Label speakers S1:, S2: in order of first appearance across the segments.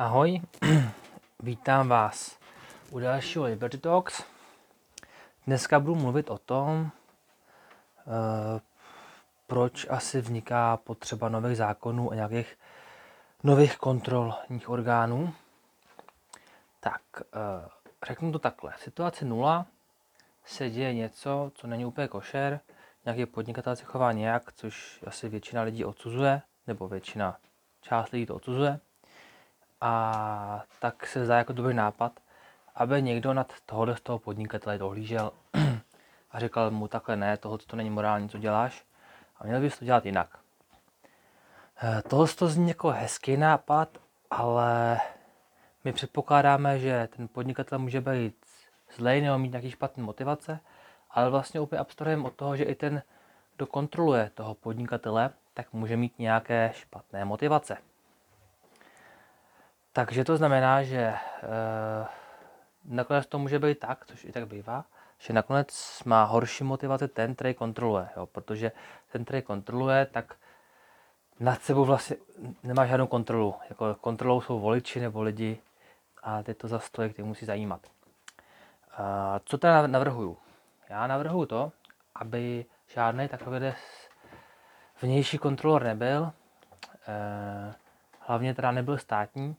S1: Ahoj, vítám vás u dalšího Liberty Talks. Dneska budu mluvit o tom, eh, proč asi vzniká potřeba nových zákonů a nějakých nových kontrolních orgánů. Tak, eh, řeknu to takhle. V situaci nula se děje něco, co není úplně košer, nějaký podnikatel se chová nějak, což asi většina lidí odsuzuje, nebo většina, část lidí to odsuzuje a tak se zdá jako dobrý nápad, aby někdo nad tohohle z toho podnikatele dohlížel a říkal mu takhle ne, tohle to není morální, co děláš a měl bys to dělat jinak. Eh, tohle to zní jako hezký nápad, ale my předpokládáme, že ten podnikatel může být zlej nebo mít nějaký špatný motivace, ale vlastně úplně abstrahujeme od toho, že i ten, kdo kontroluje toho podnikatele, tak může mít nějaké špatné motivace. Takže to znamená, že e, nakonec to může být tak, což i tak bývá, že nakonec má horší motivace ten, který kontroluje. Jo? Protože ten, který kontroluje, tak nad sebou vlastně nemá žádnou kontrolu. Jako kontrolou jsou voliči nebo lidi a ty to za stoje, který musí zajímat. A co teda navrhuju? Já navrhuju to, aby žádný takový vnější kontrolor nebyl, e, hlavně teda nebyl státní,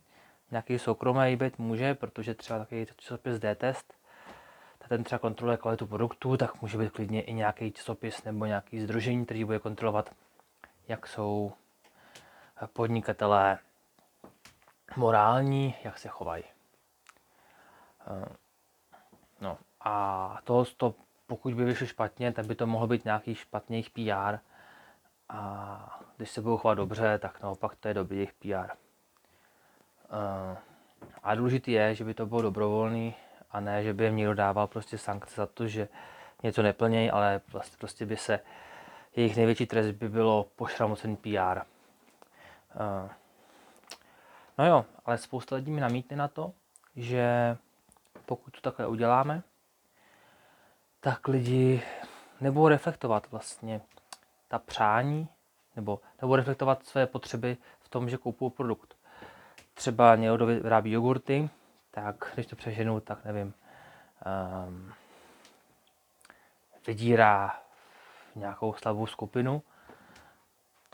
S1: nějaký soukromý být může, protože třeba takový časopis D-test, ten třeba kontroluje kvalitu produktů, tak může být klidně i nějaký časopis nebo nějaký združení, který bude kontrolovat, jak jsou podnikatelé morální, jak se chovají. Eh, no a to, to pokud by vyšlo špatně, tak by to mohlo být nějaký špatný PR. A když se budou chovat dobře, tak naopak to je dobrý jejich PR. Eh, a důležité je, že by to bylo dobrovolný a ne, že by jim někdo dával prostě sankce za to, že něco neplnějí, ale vlastně prostě by se jejich největší trest by bylo pošramocený PR. Eh, no jo, ale spousta lidí mi namítne na to, že pokud to takhle uděláme, tak lidi nebudou reflektovat vlastně ta přání, nebo nebudou reflektovat své potřeby v tom, že koupují produkt třeba někdo vyrábí jogurty, tak když to přeženu, tak nevím, um, vydírá nějakou slabou skupinu,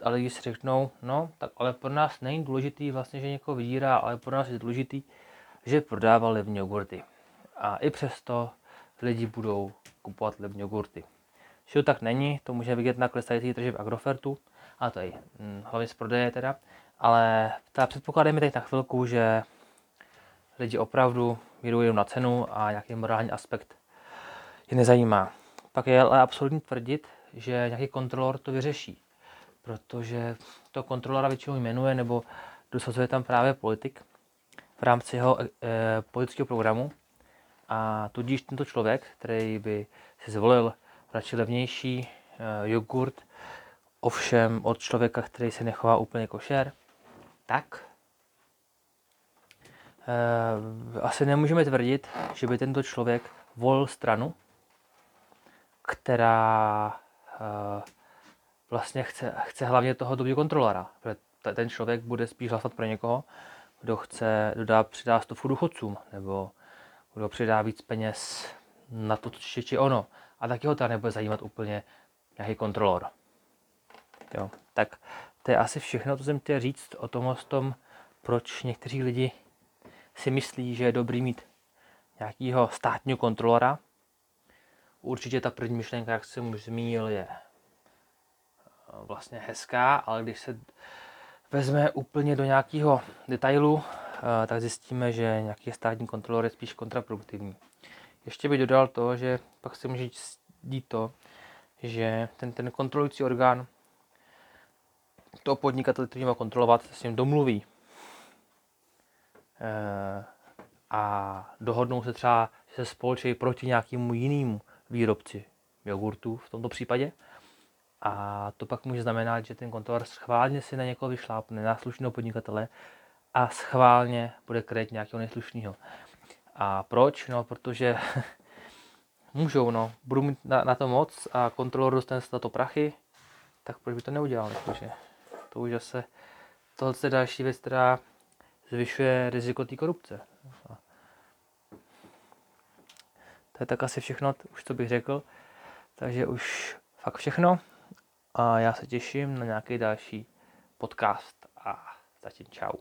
S1: ale když si řeknou, no, tak ale pro nás není důležitý vlastně, že někoho vydírá, ale pro nás je důležitý, že prodával levně jogurty. A i přesto lidi budou kupovat levně jogurty. Že to tak není, to může vidět na klesající tržeb Agrofertu, a to je hm, hlavně z prodeje teda, ale ta předpokládáme teď na chvilku, že lidi opravdu jdou jenom na cenu a nějaký morální aspekt je nezajímá. Pak je ale absolutně tvrdit, že nějaký kontrolor to vyřeší, protože to kontrolora většinou jmenuje nebo dosazuje tam právě politik v rámci jeho e, politického programu a tudíž tento člověk, který by si zvolil radši levnější e, jogurt, ovšem od člověka, který se nechová úplně košer, tak e, asi nemůžeme tvrdit, že by tento člověk volil stranu, která e, vlastně chce, chce hlavně toho dobrého kontrolora. Ten člověk bude spíš hlasovat pro někoho, kdo chce dodat, přidá stovku důchodcům, nebo kdo přidá víc peněz na to, či, či ono. A taky ho teda nebude zajímat úplně nějaký kontrolor. Jo, tak to je asi všechno, co jsem chtěl říct o tom, o tom, proč někteří lidi si myslí, že je dobrý mít nějakého státního kontrolora. Určitě ta první myšlenka, jak jsem už zmínil, je eh, vlastně hezká, ale když se vezme úplně do nějakého detailu, eh, tak zjistíme, že nějaký státní kontrolor je spíš kontraproduktivní. Ještě bych dodal to, že pak se může dít to, že ten, ten kontrolující orgán toho podnikatele, který má kontrolovat, s ním domluví. E, a dohodnou se třeba, že se spolčí proti nějakému jinému výrobci jogurtu v tomto případě. A to pak může znamenat, že ten kontrolor schválně si na někoho vyšlápne, na slušného podnikatele a schválně bude krejt nějakého neslušného. A proč? No, protože můžou, no, budou mít na, na to moc a kontrolor dostane se na to prachy, tak proč by to neudělal, jakože to už zase, tohle je další věc, která zvyšuje riziko té korupce. To je tak asi všechno, už to bych řekl. Takže už fakt všechno. A já se těším na nějaký další podcast a zatím čau.